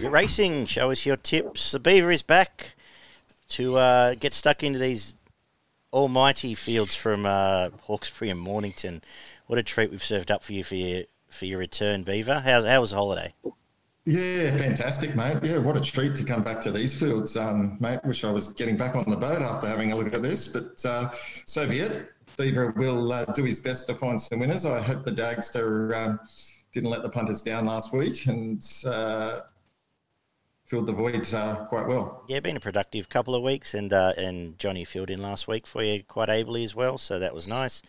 Broke Racing. Show us your tips. The Beaver is back to uh, get stuck into these almighty fields from uh, Hawkesbury and Mornington. What a treat we've served up for you for your for your return, Beaver. How's how was the holiday? Yeah, fantastic, mate. Yeah, what a treat to come back to these fields, um, mate. Wish I was getting back on the boat after having a look at this, but uh, so be it. Beaver will uh, do his best to find some winners. I hope the Dagster um, didn't let the punters down last week and uh, filled the voids uh, quite well. Yeah, been a productive couple of weeks, and uh, and Johnny filled in last week for you quite ably as well, so that was nice.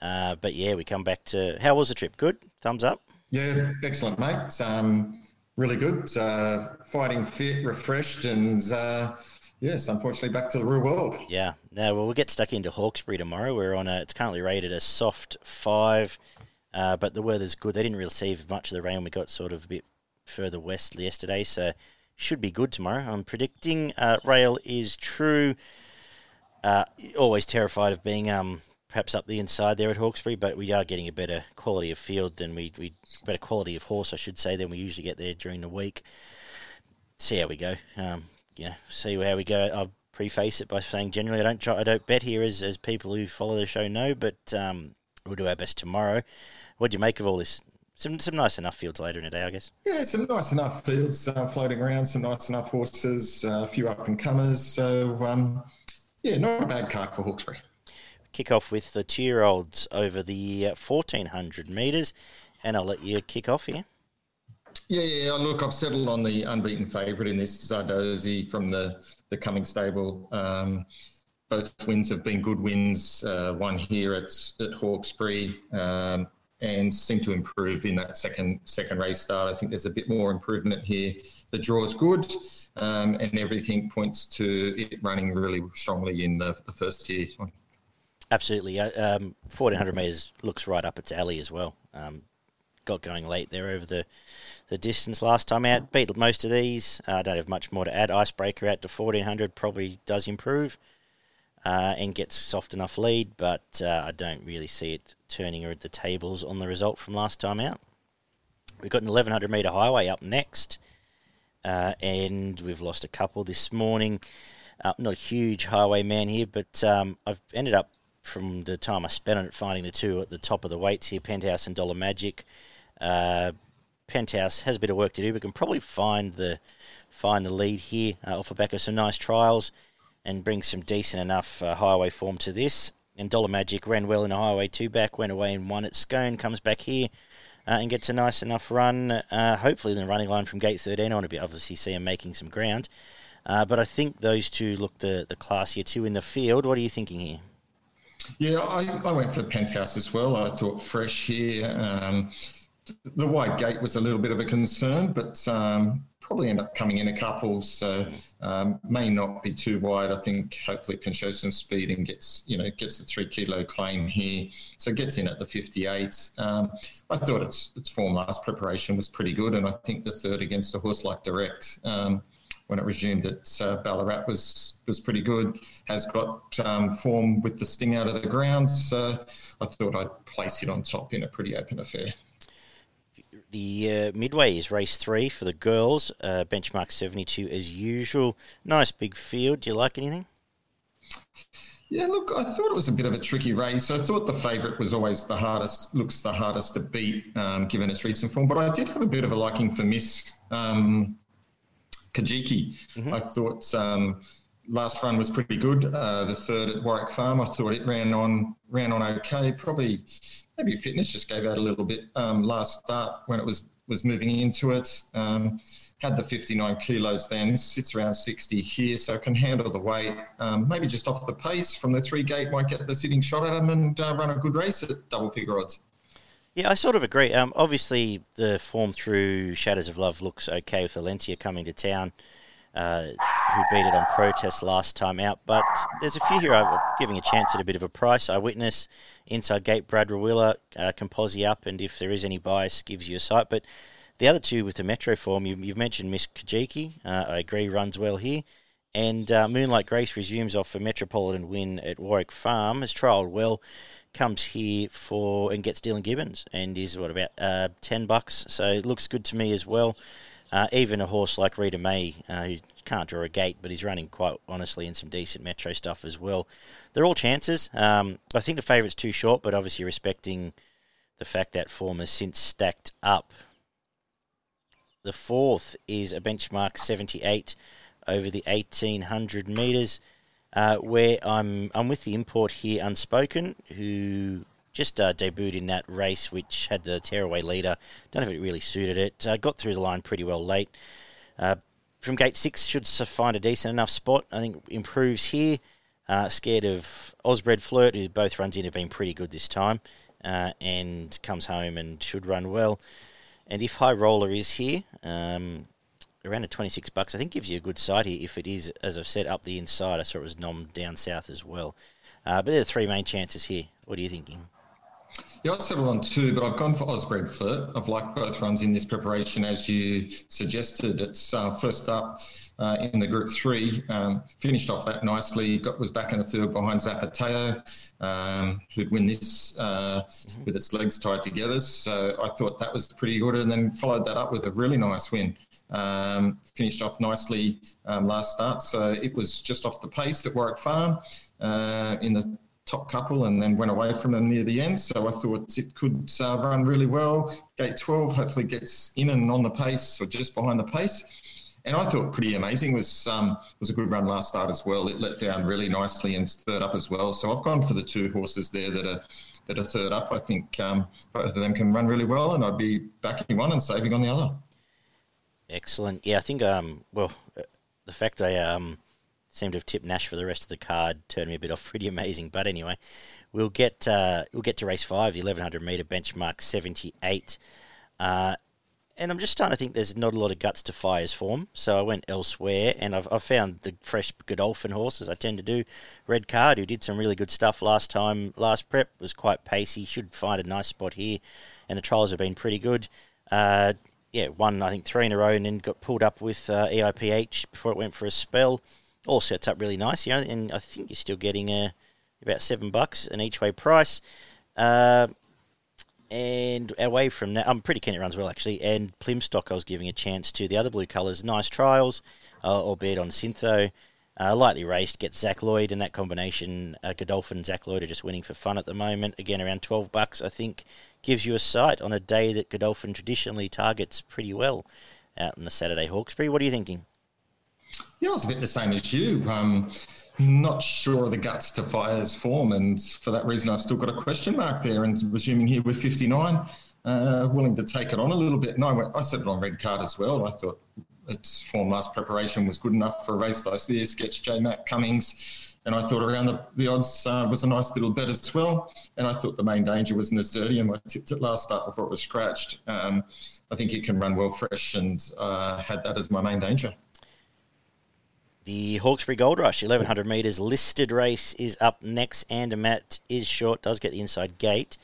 Uh, but yeah, we come back to how was the trip? Good, thumbs up. Yeah, excellent, mate. Um, really good. Uh, fighting fit, refreshed, and uh, yes, unfortunately, back to the real world. Yeah. Now, well, we'll get stuck into Hawkesbury tomorrow. We're on a. It's currently rated a soft five, uh, but the weather's good. They didn't receive much of the rain. We got sort of a bit further west yesterday, so should be good tomorrow. I'm predicting uh, rail is true. Uh, always terrified of being um, perhaps up the inside there at Hawkesbury, but we are getting a better quality of field than we, we better quality of horse, I should say, than we usually get there during the week. See how we go. Um, see how we go. I'll preface it by saying generally I don't try, I don't bet here as, as people who follow the show know, but um, we'll do our best tomorrow. What do you make of all this? Some some nice enough fields later in the day, I guess. Yeah, some nice enough fields uh, floating around, some nice enough horses, uh, a few up and comers. So um, yeah, not a bad card for Hawkesbury. Kick off with the two year olds over the fourteen hundred metres, and I'll let you kick off here. Yeah, yeah. Look, I've settled on the unbeaten favourite in this Zardozi from the the Cummings stable. Um, both wins have been good wins. Uh, one here at at Hawkesbury. Um, and seem to improve in that second second race start. I think there's a bit more improvement here. The draw is good, um, and everything points to it running really strongly in the, the first year. Absolutely, uh, um, 1400 metres looks right up its alley as well. Um, got going late there over the the distance last time out. Beat most of these. Uh, I uh, don't have much more to add. Icebreaker out to 1400 probably does improve uh, and gets soft enough lead, but uh, I don't really see it turning the tables on the result from last time out. We've got an 1100 metre highway up next, uh, and we've lost a couple this morning. Uh, not a huge highway man here, but um, I've ended up from the time I spent on it finding the two at the top of the weights here, Penthouse and Dollar Magic. Uh, Penthouse has a bit of work to do, but can probably find the find the lead here uh, off the back of some nice trials and bring some decent enough uh, highway form to this. And Dollar Magic ran well in a highway two back, went away and won at Scone, comes back here uh, and gets a nice enough run. Uh, hopefully, in the running line from gate 13, I want to be obviously see him making some ground. Uh, but I think those two look the, the classier two in the field. What are you thinking here? Yeah, I, I went for Penthouse as well. I thought fresh here. Um, the wide gate was a little bit of a concern, but um, probably end up coming in a couple, so um, may not be too wide. I think hopefully it can show some speed and gets you know gets the three kilo claim here, so gets in at the 58. Um, I thought its its form last preparation was pretty good, and I think the third against a horse like Direct. Um, when it resumed at uh, Ballarat was was pretty good. Has got um, form with the sting out of the ground, so I thought I'd place it on top in a pretty open affair. The uh, midway is race three for the girls, uh, benchmark 72 as usual. Nice big field. Do you like anything? Yeah, look, I thought it was a bit of a tricky race. I thought the favourite was always the hardest, looks the hardest to beat um, given its recent form. But I did have a bit of a liking for Miss um, Kojiki. Mm-hmm. I thought um, last run was pretty good. Uh, the third at Warwick Farm, I thought it ran on ran on okay. Probably maybe fitness just gave out a little bit um, last start when it was was moving into it. Um, had the 59 kilos then, sits around 60 here, so can handle the weight. Um, maybe just off the pace from the three gate, might get the sitting shot at him and uh, run a good race at double figure odds. Yeah, I sort of agree. Um, obviously, the form through Shadows of Love looks okay with Valentia coming to town uh, who beat it on protest last time out. But there's a few here I'm giving a chance at a bit of a price. Eyewitness, Inside Gate, Brad Rawiller, uh, Composi up, and if there is any bias, gives you a sight. But the other two with the Metro form, you, have mentioned Miss Kojiki. Uh, I agree, runs well here. And uh, Moonlight Grace resumes off a Metropolitan win at Warwick Farm. Has trialled well, comes here for and gets Dylan Gibbons and is what about uh, ten bucks. So it looks good to me as well. Uh, even a horse like Rita May, uh, who can't draw a gate, but he's running quite honestly in some decent metro stuff as well. They're all chances. Um, I think the favourite's too short, but obviously respecting the fact that form has since stacked up. The fourth is a benchmark 78 over the 1800 metres, uh, where I'm I'm with the import here, Unspoken, who just uh, debuted in that race, which had the tearaway leader. Don't know if it really suited it. Uh, got through the line pretty well late. Uh, from gate six, should find a decent enough spot. I think improves here. Uh, scared of Osbred Flirt, who both runs in have been pretty good this time, uh, and comes home and should run well. And if High Roller is here, um, around a 26 bucks, I think gives you a good side here if it is, as I've said, up the inside. I saw it was nom down south as well. Uh, but there are three main chances here. What are you thinking? Yeah, I settled on two, but I've gone for Osbred Flirt. I've liked both runs in this preparation, as you suggested. It's uh, first up uh, in the Group Three, um, finished off that nicely. Got was back in the field behind Zapateo, um, who'd win this uh, mm-hmm. with its legs tied together. So I thought that was pretty good, and then followed that up with a really nice win. Um, finished off nicely um, last start, so it was just off the pace at Warwick Farm uh, in the top couple and then went away from them near the end. So I thought it could uh, run really well. Gate 12 hopefully gets in and on the pace or just behind the pace. And I thought pretty amazing was um, was a good run last start as well. It let down really nicely and third up as well. So I've gone for the two horses there that are that are third up. I think um, both of them can run really well, and I'd be backing one and saving on the other. Excellent. Yeah, I think um, well, uh, the fact I um, seem to have tipped Nash for the rest of the card. Turned me a bit off. Pretty amazing. But anyway, we'll get uh, we'll get to race five, the 1100 meter benchmark 78. Uh, and I'm just starting to think there's not a lot of guts to Fire's form, so I went elsewhere, and I've, I've found the fresh Godolphin horse, as I tend to do. Red Card, who did some really good stuff last time, last prep, was quite pacey, should find a nice spot here, and the trials have been pretty good. Uh, yeah, won, I think, three in a row, and then got pulled up with uh, EIPH before it went for a spell all sets up really nice, you know, and I think you're still getting uh, about seven bucks an each way price. Uh, and away from that, I'm pretty keen it runs well actually. And Plimstock, I was giving a chance to the other blue colours. Nice trials, uh, albeit on Syntho. Uh, lightly raced, gets Zach Lloyd in that combination. Uh, Godolphin and Zach Lloyd are just winning for fun at the moment. Again, around 12 bucks, I think, gives you a sight on a day that Godolphin traditionally targets pretty well out in the Saturday Hawkesbury. What are you thinking? Yeah, I was a bit the same as you. Um, not sure the guts to Fire's form, and for that reason, I've still got a question mark there. And resuming here with 59, uh, willing to take it on a little bit. No, I, went, I set it on red card as well. I thought its form last preparation was good enough for a race like this. Sketch J Mac Cummings, and I thought around the, the odds uh, was a nice little bet as well. And I thought the main danger was Nasturtium. I tipped it last start before it was scratched. Um, I think it can run well fresh, and uh, had that as my main danger. The Hawkesbury Gold Rush, 1100 metres listed race is up next. Andermatt is short, does get the inside gate.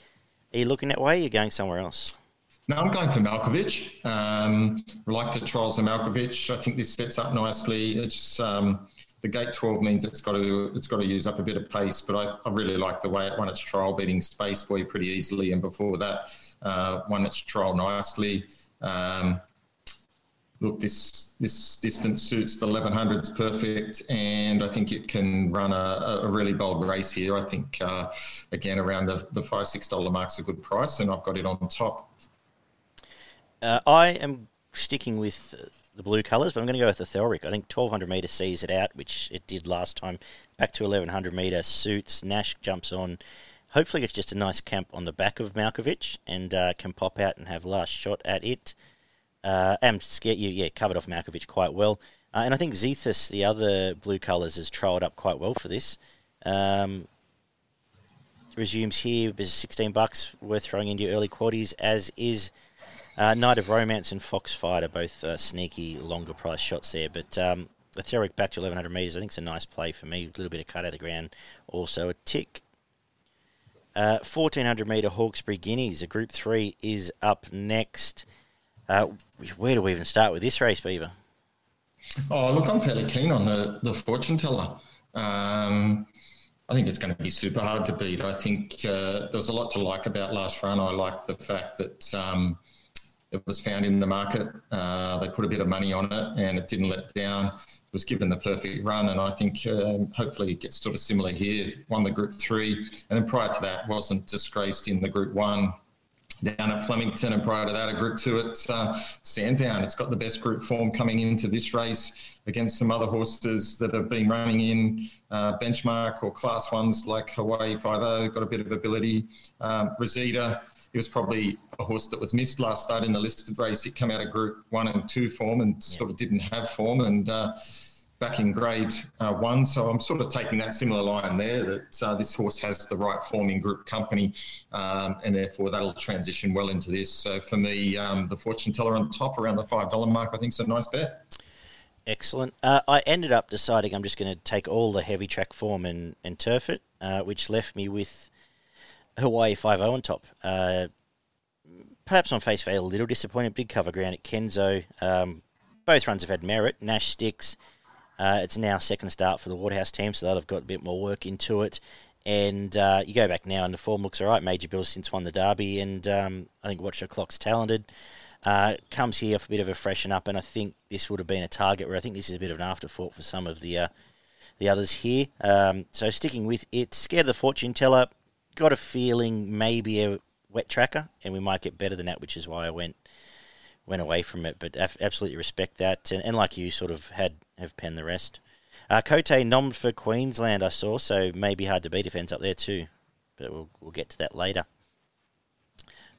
Are you looking that way? Or are you going somewhere else? No, I'm going for Malkovich. Um, like the trials of Malkovich, I think this sets up nicely. It's um, the gate 12 means it's got to it's got to use up a bit of pace, but I, I really like the way it won its trial, beating Space Boy pretty easily, and before that, uh, won its trial nicely. Um, look, this this distance suits the 1100s perfect, and I think it can run a, a really bold race here. I think uh, again around the the five six dollar mark's a good price, and I've got it on top. Uh, I am sticking with the blue colours, but I'm going to go with the Thelric. I think 1200 metre sees it out, which it did last time. Back to 1100 metre suits. Nash jumps on. Hopefully, it's just a nice camp on the back of Malkovich and uh, can pop out and have last shot at it. Uh, and you, yeah, covered off Malkovich quite well. Uh, and I think Zethus, the other blue colours, has trialled up quite well for this. Um, resumes here is 16 bucks worth throwing into your early quaddies, as is uh, Night of Romance and Foxfighter, both uh, sneaky longer price shots there. But um, the Theoric back to 1100 metres, I think it's a nice play for me. A little bit of cut out of the ground, also a tick. Uh, 1400 metre Hawkesbury Guineas, a Group 3 is up next. Uh, where do we even start with this race, Beaver? Oh, look, I'm fairly keen on the, the fortune teller. Um, I think it's going to be super hard to beat. I think uh, there was a lot to like about last run. I liked the fact that um, it was found in the market. Uh, they put a bit of money on it, and it didn't let down. It was given the perfect run, and I think um, hopefully it gets sort of similar here. Won the Group Three, and then prior to that, wasn't disgraced in the Group One down at Flemington, and prior to that, a Group Two at uh, Sandown. It's got the best group form coming into this race against some other horses that have been running in uh, benchmark or class ones like Hawaii Five got a bit of ability. Um, Reseda, he was probably a horse that was missed last start in the listed race. It came out of Group One and Two form and yeah. sort of didn't have form and. Uh, back in grade uh, one. So I'm sort of taking that similar line there that uh, this horse has the right forming group company, um, and therefore that'll transition well into this. So for me, um, the fortune teller on top around the five dollar mark, I think is a nice bet. Excellent. Uh, I ended up deciding I'm just going to take all the heavy track form and, and turf it, uh, which left me with Hawaii 5 0 on top. Uh, perhaps on face value, a little disappointed. Big cover ground at Kenzo. Um, both runs have had merit. Nash sticks. Uh, it's now second start for the Waterhouse team, so they'll have got a bit more work into it. And uh, you go back now, and the form looks all right. Major Bill since won the Derby, and um, I think Watch the Clock's talented. Uh, comes here for a bit of a freshen up, and I think this would have been a target where I think this is a bit of an afterthought for some of the uh, the others here. Um, so sticking with it, scared of the fortune teller. Got a feeling maybe a wet tracker, and we might get better than that, which is why I went went away from it. But absolutely respect that, and, and like you, sort of had have penned the rest. Uh, Cote nommed for Queensland, I saw, so maybe hard to beat if ends up there too. But we'll we'll get to that later.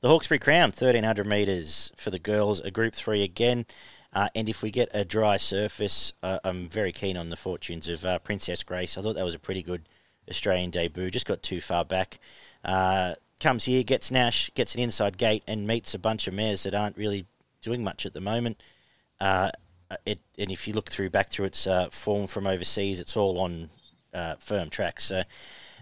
The Hawkesbury Crown, 1300 metres for the girls, a Group 3 again. Uh, and if we get a dry surface, uh, I'm very keen on the fortunes of uh, Princess Grace. I thought that was a pretty good Australian debut. Just got too far back. Uh, comes here, gets Nash, gets an inside gate, and meets a bunch of mares that aren't really doing much at the moment. Uh, it, and if you look through back through its uh, form from overseas, it's all on firm tracks. So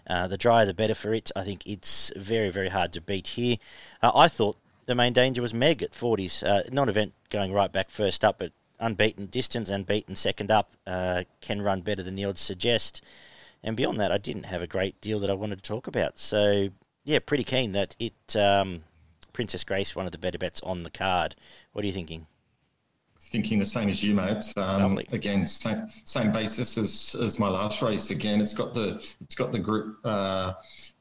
uh, the drier, the better for it. I think it's very, very hard to beat here. Uh, I thought the main danger was Meg at 40s. Uh, non event going right back first up, but unbeaten distance, unbeaten second up, uh, can run better than the odds suggest. And beyond that, I didn't have a great deal that I wanted to talk about. So, yeah, pretty keen that it. Um, Princess Grace, one of the better bets on the card. What are you thinking? thinking the same as you, mate. Um, again, same same basis as, as my last race. Again, it's got the it's got the group uh,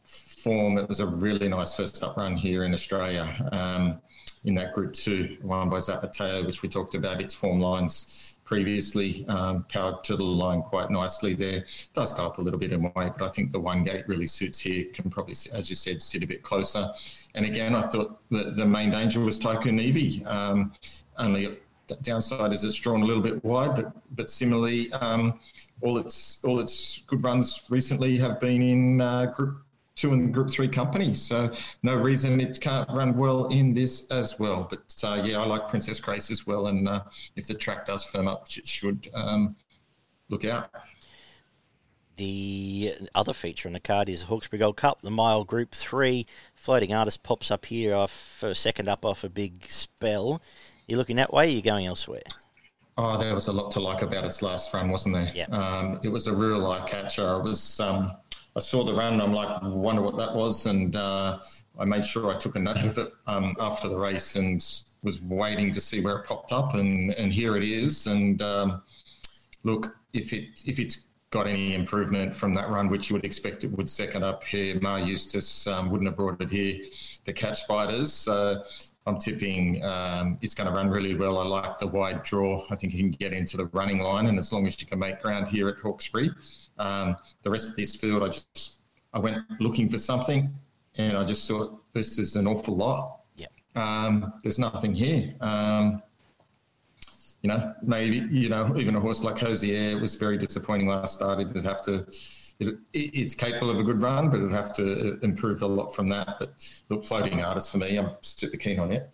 form. It was a really nice first up run here in Australia. Um, in that group two, won by Zapateo, which we talked about its form lines previously, um, powered to the line quite nicely there. Does go up a little bit in weight, but I think the one gate really suits here. Can probably, as you said, sit a bit closer. And again, I thought the, the main danger was Tycoon Evie. Um, only downside is it's drawn a little bit wide, but but similarly, um, all its all its good runs recently have been in uh, Group Two and Group Three companies. So no reason it can't run well in this as well. But uh, yeah, I like Princess Grace as well, and uh, if the track does firm up, which it should, um, look out. The other feature on the card is Hawkesbury Gold Cup, the mile Group 3. Floating Artist pops up here off uh, second up off a big spell. You're looking that way? Or you going elsewhere? Oh, there was a lot to like about its last run, wasn't there? Yeah. Um, it was a real eye catcher. I was, um, I saw the run. And I'm like, wonder what that was, and uh, I made sure I took a note of it um, after the race and was waiting to see where it popped up, and and here it is. And um, look, if it if it's got any improvement from that run, which you would expect it would second up here. Maher Eustace um, wouldn't have brought it here to catch spiders. So I'm tipping um, it's going to run really well. I like the wide draw. I think he can get into the running line, and as long as you can make ground here at Hawkesbury, um, the rest of this field, I just I went looking for something, and I just thought this is an awful lot. Yeah. Um, there's nothing here. You know, maybe you know even a horse like Hosier was very disappointing last start. It would have to it, it's capable of a good run, but it'd have to uh, improve a lot from that. But look, floating artist for me, I'm super keen on it.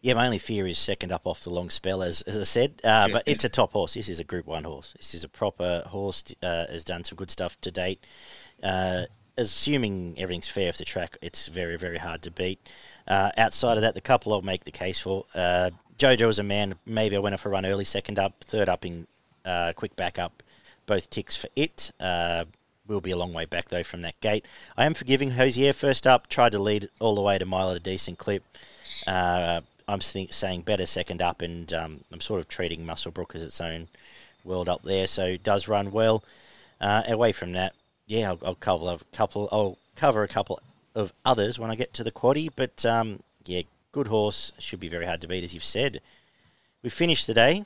Yeah, my only fear is second up off the long spell, as, as I said. Uh, yeah, but it's a top horse. This is a Group One horse. This is a proper horse. Uh, has done some good stuff to date. Uh, assuming everything's fair off the track, it's very very hard to beat. Uh, outside of that, the couple I'll make the case for. Uh, Jojo is a man. Maybe I went off a run early, second up, third up in quick backup. Both ticks for it. We'll be a long way back, though, from that gate. I am forgiving Hosier first up. Tried to lead all the way to mile at a decent clip. Uh, I'm think, saying better second up, and um, I'm sort of treating Muswellbrook as its own world up there. So it does run well. Uh, away from that, yeah, I'll, I'll, cover a couple. I'll cover a couple of others when I get to the quaddy. But um, yeah, good horse should be very hard to beat, as you've said. We finished the day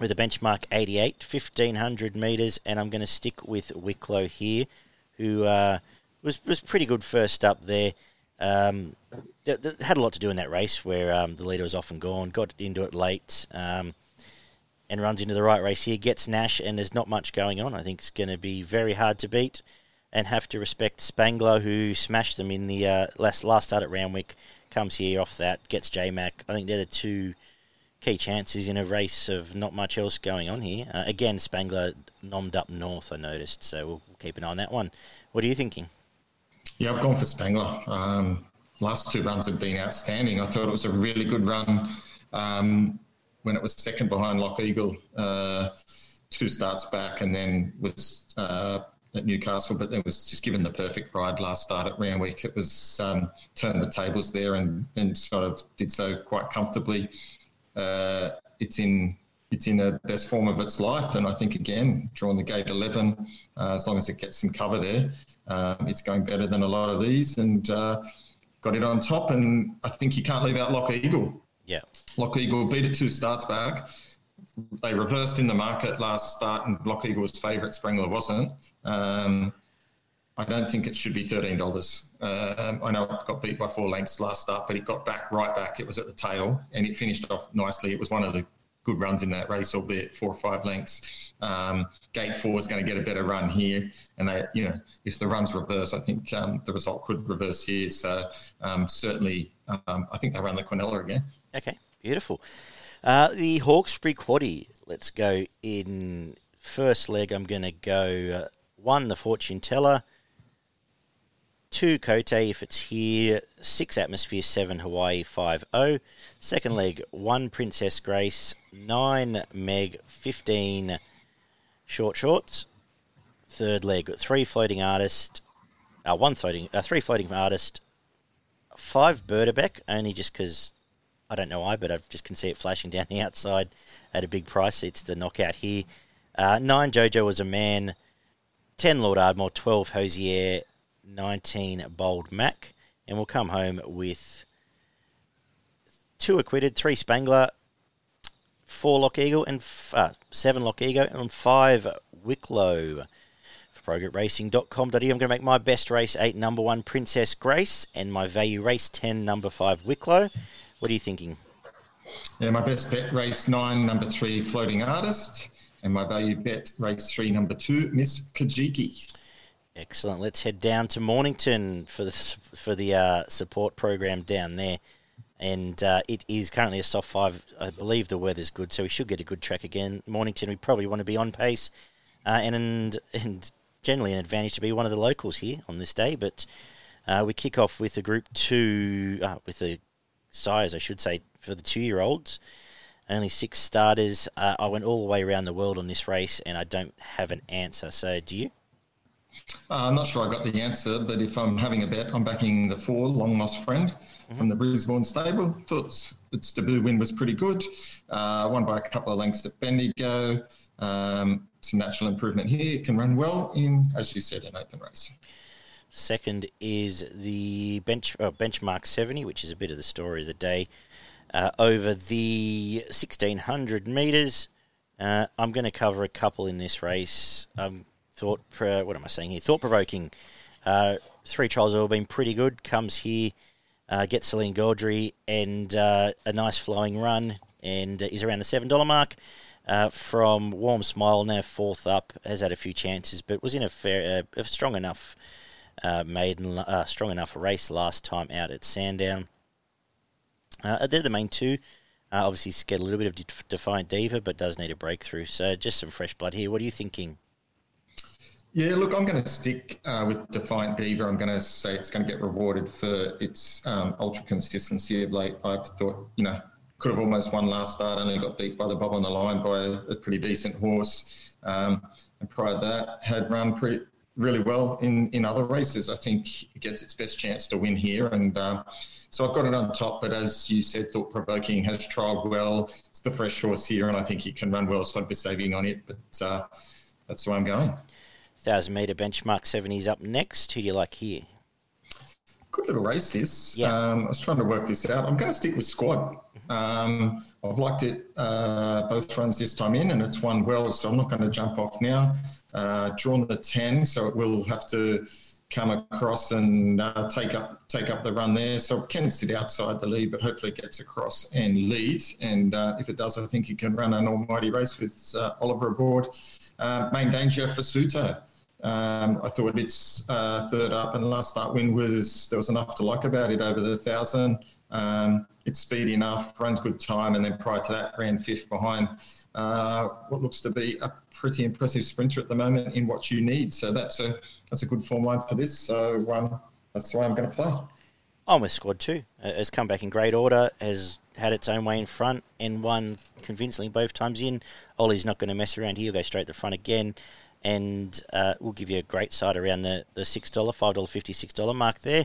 with a benchmark 88, 1500 metres, and I'm going to stick with Wicklow here, who uh, was was pretty good first up there. Um, th- th- had a lot to do in that race where um, the leader was often gone, got into it late, um, and runs into the right race here, gets Nash, and there's not much going on. I think it's going to be very hard to beat and have to respect Spangler, who smashed them in the uh, last, last start at Randwick, comes here off that, gets J Mac. I think they're the two key chances in a race of not much else going on here. Uh, again, Spangler nommed up north, I noticed, so we'll keep an eye on that one. What are you thinking? Yeah, I've gone for Spangler. Um, last two runs have been outstanding. I thought it was a really good run um, when it was second behind Lock Eagle, uh, two starts back, and then was uh, at Newcastle, but it was just given the perfect ride last start at Randwick. It was um, turned the tables there and, and sort of did so quite comfortably. Uh, it's in it's in the best form of its life. And I think, again, drawing the gate 11, uh, as long as it gets some cover there, um, it's going better than a lot of these and uh, got it on top. And I think you can't leave out Lock Eagle. Yeah. Lock Eagle beat it two starts back. They reversed in the market last start, and Block Eagle was favourite. Spangler wasn't. Um, I don't think it should be thirteen dollars. Um, I know it got beat by four lengths last start, but it got back right back. It was at the tail, and it finished off nicely. It was one of the good runs in that race, albeit four or five lengths. Um, gate four is going to get a better run here, and they, you know, if the runs reverse, I think um, the result could reverse here. So um, certainly, um, I think they run the Quinella again. Okay, beautiful. Uh, the Hawkesbury Quaddy. Let's go in first leg. I'm going to go uh, one, the Fortune Teller two Cote if it's here, six Atmosphere, seven Hawaii, five O. Second leg, one Princess Grace, nine Meg, fifteen Short Shorts. Third leg, three Floating Artist, uh, one floating, uh, three Floating Artist, five Berdebeck, only just because I don't know why, but I just can see it flashing down the outside at a big price. It's the knockout here. Uh, nine Jojo was a man. 10 Lord Ardmore, 12 Hosier, 19 Bold Mac, and we'll come home with two acquitted, three Spangler, four Lock Eagle, and f- uh, seven Lock Eagle, and five Wicklow. For progroupracing.com.au, I'm going to make my best race eight, number one, Princess Grace, and my value race 10, number five, Wicklow. What are you thinking? Yeah, my best bet race nine, number three, Floating Artist, and my value bet race three, number two, Miss Kojiki. Excellent. Let's head down to Mornington for the for the uh, support program down there, and uh, it is currently a soft five. I believe the weather's good, so we should get a good track again. Mornington, we probably want to be on pace, uh, and and generally an advantage to be one of the locals here on this day. But uh, we kick off with the Group Two uh, with the sires, I should say, for the two-year-olds. Only six starters. Uh, I went all the way around the world on this race, and I don't have an answer. So, do you? Uh, I'm not sure I got the answer, but if I'm having a bet, I'm backing the four, Long Lost Friend mm-hmm. from the Brisbane stable. Thought its debut win was pretty good. Uh, won by a couple of lengths at Bendigo. Um, some natural improvement here. It can run well in, as you said, an open race. Second is the bench uh, benchmark 70, which is a bit of the story of the day. Uh, over the 1600 metres, uh, I'm going to cover a couple in this race. Um, thought, what am I saying here? Thought provoking. Uh, three trials have all been pretty good. Comes here, uh, gets Celine Gaudry and uh, a nice flowing run, and is around the seven dollar mark. Uh, from Warm Smile, now fourth up, has had a few chances, but was in a fair, uh, a strong enough uh, maiden, strong enough race last time out at Sandown. they're the main two. obviously, get a little bit of Defiant Diva, but does need a breakthrough. So, just some fresh blood here. What are you thinking? Yeah, look, I'm going to stick uh, with Defiant Diva. I'm going to say it's going to get rewarded for its um, ultra consistency of late. I've thought, you know, could have almost won last start, only got beat by the bob on the line by a, a pretty decent horse. Um, and prior to that, had run pretty, really well in, in other races. I think it gets its best chance to win here. And uh, so I've got it on top. But as you said, Thought Provoking has trialled well. It's the fresh horse here, and I think he can run well. So I'd be saving on it. But uh, that's the way I'm going. 1,000 metre benchmark 70s up next. Who do you like here? Good little race, this. Yeah. Um, I was trying to work this out. I'm going to stick with squad. Um, I've liked it uh, both runs this time in, and it's won well, so I'm not going to jump off now. Uh, drawn the 10, so it will have to come across and uh, take up take up the run there. So it can sit outside the lead, but hopefully it gets across and leads. And uh, if it does, I think it can run an almighty race with uh, Oliver aboard. Uh, main danger for Suto. Um, I thought its uh, third up and last start win was there was enough to like about it over the thousand. Um, it's speedy enough, runs good time, and then prior to that ran fifth behind uh, what looks to be a pretty impressive sprinter at the moment in what you need. So that's a that's a good form line for this. So um, that's way I'm going to play. I'm with squad two. Has come back in great order. Has had its own way in front and won convincingly both times in. Ollie's not going to mess around. He'll go straight to the front again and uh, we'll give you a great side around the, the $6, $5.50, $6 mark there.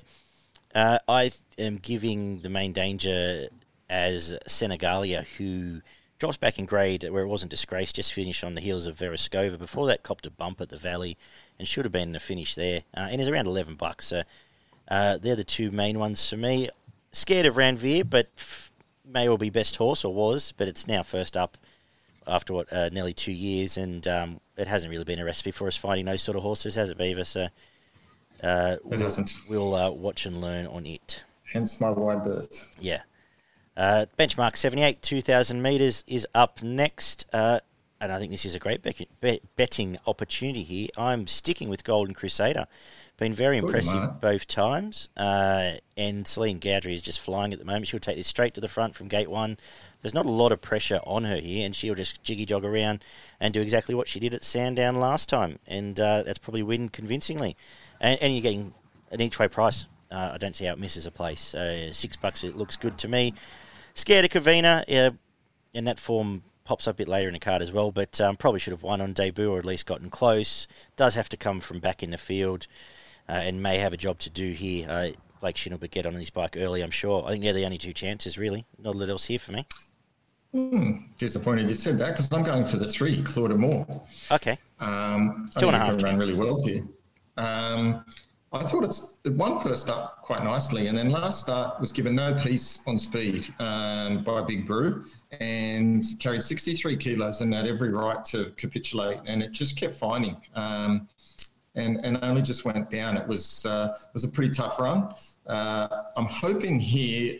Uh, I am giving the main danger as Senegalia, who drops back in grade where it wasn't disgraced, just finished on the heels of Vereskova. Before that, copped a bump at the Valley and should have been the finish there. Uh, and is around 11 bucks. So uh, they're the two main ones for me. Scared of Ranveer, but f- may well be best horse or was, but it's now first up after what uh, nearly two years, and um, it hasn't really been a recipe for us finding those sort of horses, has it, Beaver? So uh, it we'll, hasn't. We'll uh, watch and learn on it. Hence my wide berth. Yeah. Uh, benchmark 78, 2,000 metres is up next. Uh, and I think this is a great betting opportunity here. I'm sticking with Golden Crusader. Been very impressive both times. Uh, and Celine Gaudry is just flying at the moment. She'll take this straight to the front from gate one. There's not a lot of pressure on her here, and she'll just jiggy jog around and do exactly what she did at Sandown last time. And uh, that's probably win convincingly. And, and, you're getting an each way price. Uh, I don't see how it misses a place. six bucks, it looks good to me. Scared of Kavina, yeah, in that form pops up a bit later in the card as well, but um, probably should have won on debut or at least gotten close. Does have to come from back in the field uh, and may have a job to do here. Uh, Blake Shin will get on his bike early, I'm sure. I think they're the only two chances, really. Not a lot else here for me. Hmm, disappointed you said that because I'm going for the three, Claidheamh Mor. Okay. Um, Two and a half. Run really well here. Um, I thought it's it won first up quite nicely, and then last start was given no peace on speed um, by Big Brew and carried 63 kilos and had every right to capitulate, and it just kept finding. Um, and, and only just went down. It was uh, it was a pretty tough run. Uh, I'm hoping here.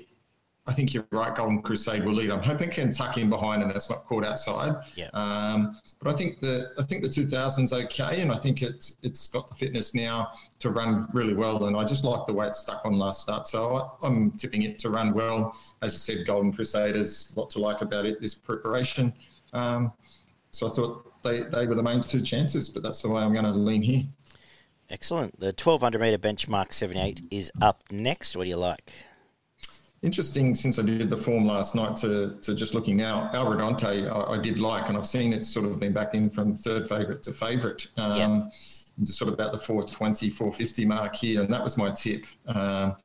I think you're right. Golden Crusade will lead. I'm hoping can tuck in behind and it's not caught outside. Yeah. Um, but I think the I think the 2000's okay, and I think it's it's got the fitness now to run really well. And I just like the way it stuck on last start. So I, am tipping it to run well. As you said, Golden Crusaders. A lot to like about it. This preparation. Um, so I thought they, they were the main two chances, but that's the way I'm going to lean here. Excellent. The 1200 metre benchmark 78 is up next. What do you like? Interesting, since I did the form last night to, to just looking now, Alredonte I, I did like, and I've seen it's sort of been backed in from third favourite to favourite. Um, Just sort of about the 420, 450 mark here, and that was my tip. Um,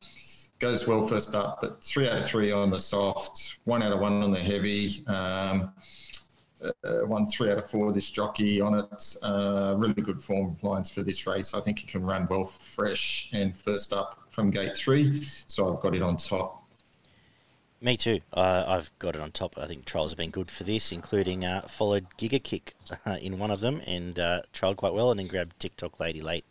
goes well first up, but three out of three on the soft, one out of one on the heavy. Um, uh, won three out of four this jockey on it. Uh, really good form lines for this race. I think he can run well fresh and first up from gate three. So I've got it on top. Me too. Uh, I've got it on top. I think trials have been good for this, including uh, followed Giga Kick uh, in one of them and uh, trialled quite well, and then grabbed TikTok Lady late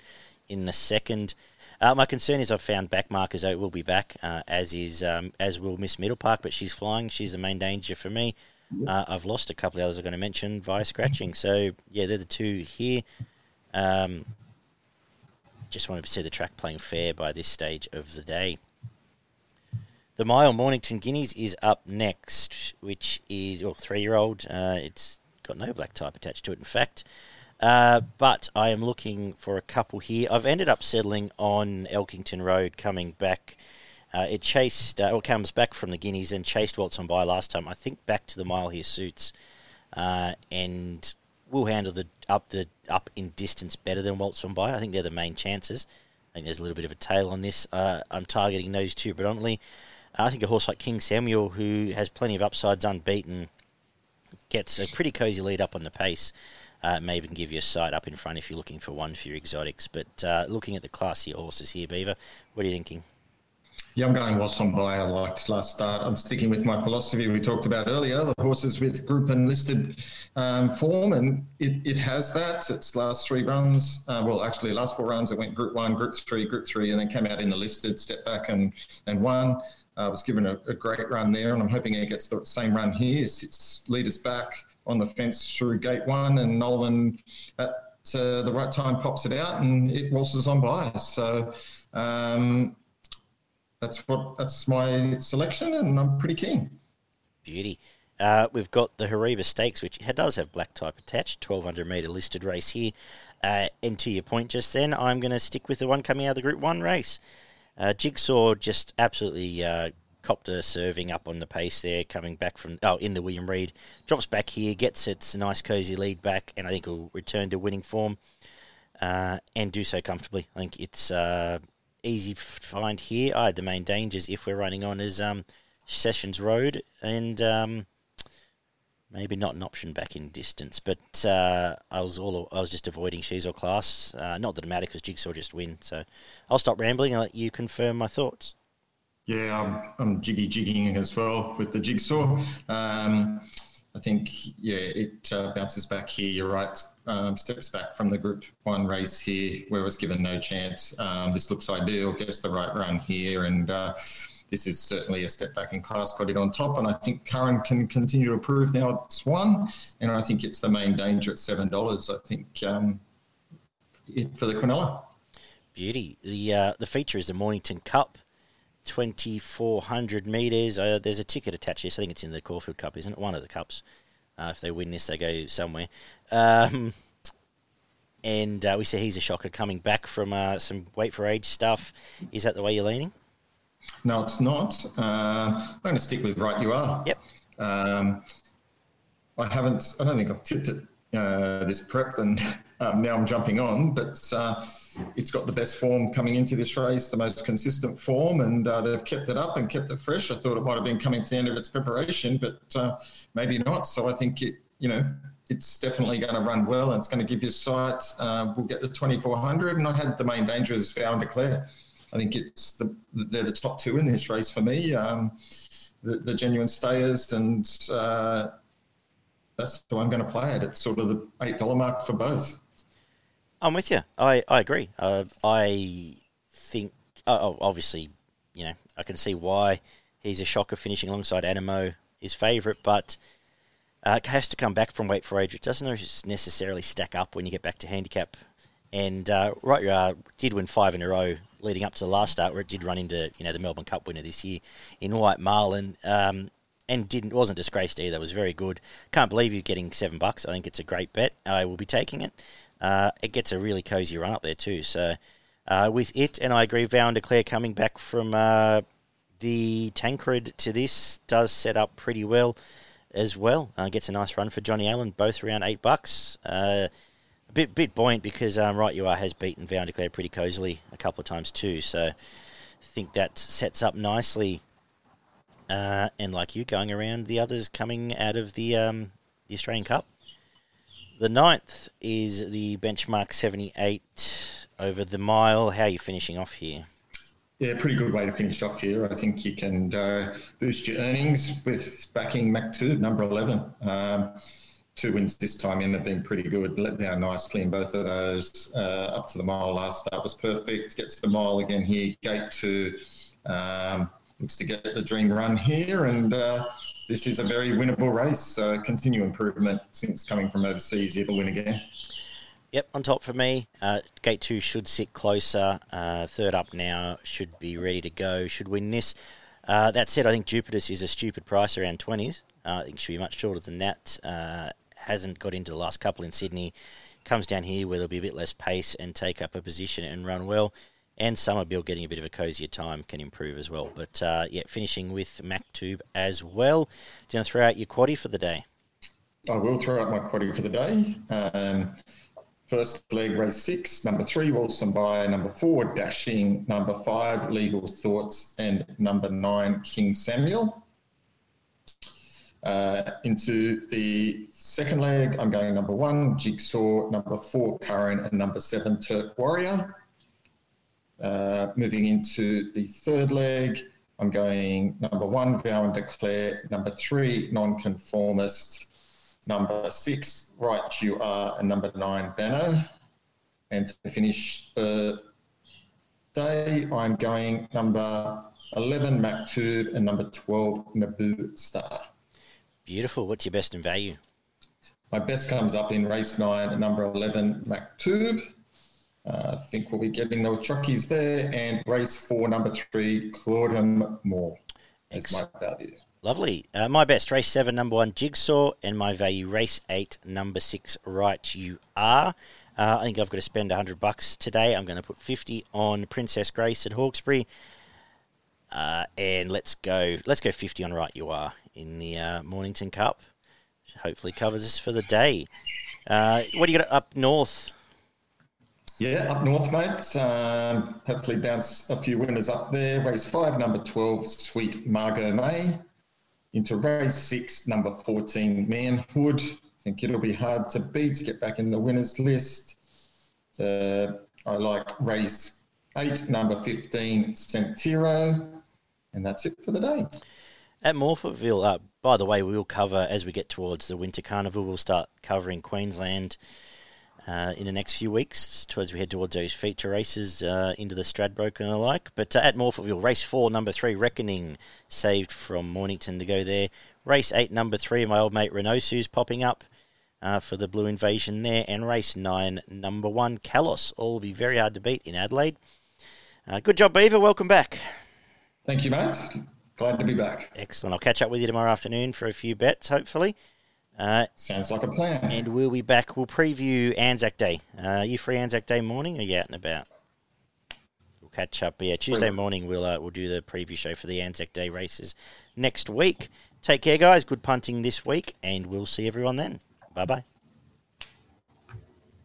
in the second. Uh, my concern is I've found back markers out will be back, uh, as is um, as will Miss Middle Park, but she's flying. She's the main danger for me. Uh, I've lost a couple of others I'm going to mention via scratching. So, yeah, they're the two here. Um, just wanted to see the track playing fair by this stage of the day. The Mile Mornington Guineas is up next, which is well, three year old. Uh, it's got no black type attached to it, in fact. Uh, but I am looking for a couple here. I've ended up settling on Elkington Road coming back uh, it chased, uh, or comes back from the Guineas and chased Waltz on by last time. I think back to the mile here suits, uh, and will handle the up the up in distance better than Waltz on by. I think they're the main chances. I think there's a little bit of a tail on this. Uh, I'm targeting those two predominantly. I think a horse like King Samuel, who has plenty of upsides unbeaten, gets a pretty cosy lead up on the pace. Uh, maybe can give you a sight up in front if you're looking for one for your exotics. But uh, looking at the classier horses here, Beaver, what are you thinking? Yeah, I'm going Waltz on by. I liked last start. I'm sticking with my philosophy we talked about earlier, the horses with group and listed um, form, and it, it has that. Its last three runs, uh, well, actually, last four runs, it went group one, group three, group three, and then came out in the listed, step back and, and won. Uh, was given a, a, great run there, and I'm hoping he gets the same run here. Sits leaders back on the fence through gate one, and Nolan at uh, the right time pops it out, and it waltzes on by. So um, that's what that's my selection, and I'm pretty keen. Beauty. Uh, we've got the Hareeba Stakes, which does have black type attached, 1200 metre listed race here. Uh, and to your point just then, I'm going to stick with the one coming out of the Group 1 race. Uh, Jigsaw just absolutely uh, copped a serving up on the pace there, coming back from oh in the William Reid, drops back here, gets its nice cozy lead back, and I think will return to winning form uh, and do so comfortably. I think it's uh, easy to find here. I had the main dangers if we're running on is um, Sessions Road and. Um, maybe not an option back in distance, but uh, I was all I was just avoiding She's or Class. Uh, not that it matters because Jigsaw just win. So I'll stop rambling and let you confirm my thoughts. Yeah, I'm, I'm jiggy jigging as well with the Jigsaw. Um, I think yeah, it uh, bounces back here. You're right. Um, steps back from the Group One race here, where it was given no chance. Um, this looks ideal. Gets the right run here, and uh, this is certainly a step back in class. Got it on top, and I think Curran can continue to improve. Now it's one, and I think it's the main danger at seven dollars. I think um, it for the Quinella. Beauty. The uh, the feature is the Mornington Cup. 2,400 metres. Uh, there's a ticket attached here. So I think it's in the Caulfield Cup, isn't it? One of the cups. Uh, if they win this, they go somewhere. Um, and uh, we say he's a shocker coming back from uh, some weight for age stuff. Is that the way you're leaning? No, it's not. Uh, I'm going to stick with right you are. Yep. Um, I haven't, I don't think I've tipped it uh, this prep and um, now I'm jumping on, but uh, it's got the best form coming into this race, the most consistent form, and uh, they've kept it up and kept it fresh. I thought it might have been coming to the end of its preparation, but uh, maybe not. So I think it, you know, it's definitely going to run well and it's going to give you sight. Uh, we'll get the 2400, and I had the main danger as and Declare. I think it's the they're the top two in this race for me. Um, the, the, genuine stayers, and uh, that's the I'm going to play it. It's sort of the eight dollar mark for both. I'm with you. I I agree. Uh, I think uh, oh, obviously, you know, I can see why he's a shocker finishing alongside Animo, his favourite, but. Uh, has to come back from weight for age. It doesn't necessarily stack up when you get back to handicap. And uh, right, uh, did win five in a row leading up to the last start, where it did run into you know the Melbourne Cup winner this year in White Marlin, um, and didn't wasn't disgraced either. It was very good. Can't believe you're getting seven bucks. I think it's a great bet. I will be taking it. Uh, it gets a really cozy run up there too. So uh, with it, and I agree, Vow and Declare coming back from uh, the Tancred to this does set up pretty well as well. Uh, gets a nice run for Johnny Allen, both around eight bucks. Uh, bit bit buoyant because um, right you are has beaten Vow and Declare pretty cozily a couple of times too. So I think that sets up nicely. Uh, and like you, going around the others coming out of the um, the Australian Cup. The ninth is the benchmark seventy eight over the mile. How are you finishing off here? Yeah, pretty good way to finish off here. I think you can uh, boost your earnings with backing Maktoob number eleven. Um, two wins this time in have been pretty good. Let down nicely in both of those. Uh, up to the mile last start was perfect. Gets the mile again here. Gate two um, looks to get the dream run here, and uh, this is a very winnable race. So continue improvement since coming from overseas. It'll win again. Yep, on top for me. Uh, gate two should sit closer. Uh, third up now should be ready to go. Should win this. Uh, that said, I think Jupiter's is a stupid price around twenties. Uh, I think it should be much shorter than that. Uh, hasn't got into the last couple in Sydney, comes down here where there'll be a bit less pace and take up a position and run well. And Summerbill getting a bit of a cozier time can improve as well. But uh, yeah, finishing with Maktoob as well. Do you want to throw out your quaddy for the day? I will throw out my quaddy for the day. Um, first leg, race six. Number three, Wilson by. Number four, Dashing. Number five, Legal Thoughts. And number nine, King Samuel. Uh, into the second leg, I'm going number one, Jigsaw, number four, Curran, and number seven, Turk Warrior. Uh, moving into the third leg, I'm going number one, Vow and Declare, number three, Nonconformist, number six, Right You Are, and number nine, Banner. And to finish the day, I'm going number 11, Maktoob, and number 12, Naboo Star. Beautiful. What's your best in value? My best comes up in race nine, number 11, Maktoob. Uh, I think we'll be getting the jockeys there. And race four, number three, Claidheamh Mor is my value. Lovely. Uh, my best, race seven, number one, Jigsaw. And my value, race eight, number six, Right You Are. Uh, I think I've got to spend 100 bucks today. I'm going to put 50 on Princess Grace at Hawkesbury. Uh, and let's go. Let's go 50 on Right You Are in the uh, Mornington Cup. Hopefully covers us for the day. Uh, what do you got up north? Yeah, up north, mate. Um, hopefully bounce a few winners up there. Race five, number 12, Sweet Margot May. Into race six, number 14, Manhood. I think it'll be hard to beat to get back in the winners list. Uh, I like race eight, number 15, Santiro. And that's it for the day. At Morphettville, uh, by the way, we'll cover as we get towards the Winter Carnival. We'll start covering Queensland uh, in the next few weeks, towards we head towards those feature races uh, into the Stradbroke and the like. But uh, at Morphettville, race four, number three, Reckoning, saved from Mornington to go there. Race eight, number three, my old mate Renosu's popping up uh, for the Blue Invasion there. And race nine, number one, Kalos, all will be very hard to beat in Adelaide. Uh, good job, Beaver. Welcome back. Thank you, mate. Glad to be back. Excellent. I'll catch up with you tomorrow afternoon for a few bets, hopefully. Uh, Sounds like a plan. And we'll be back. We'll preview Anzac Day. Uh, you free Anzac Day morning or are you out and about? We'll catch up. Yeah, Tuesday morning we'll uh, we'll do the preview show for the Anzac Day races next week. Take care, guys. Good punting this week, and we'll see everyone then. Bye bye.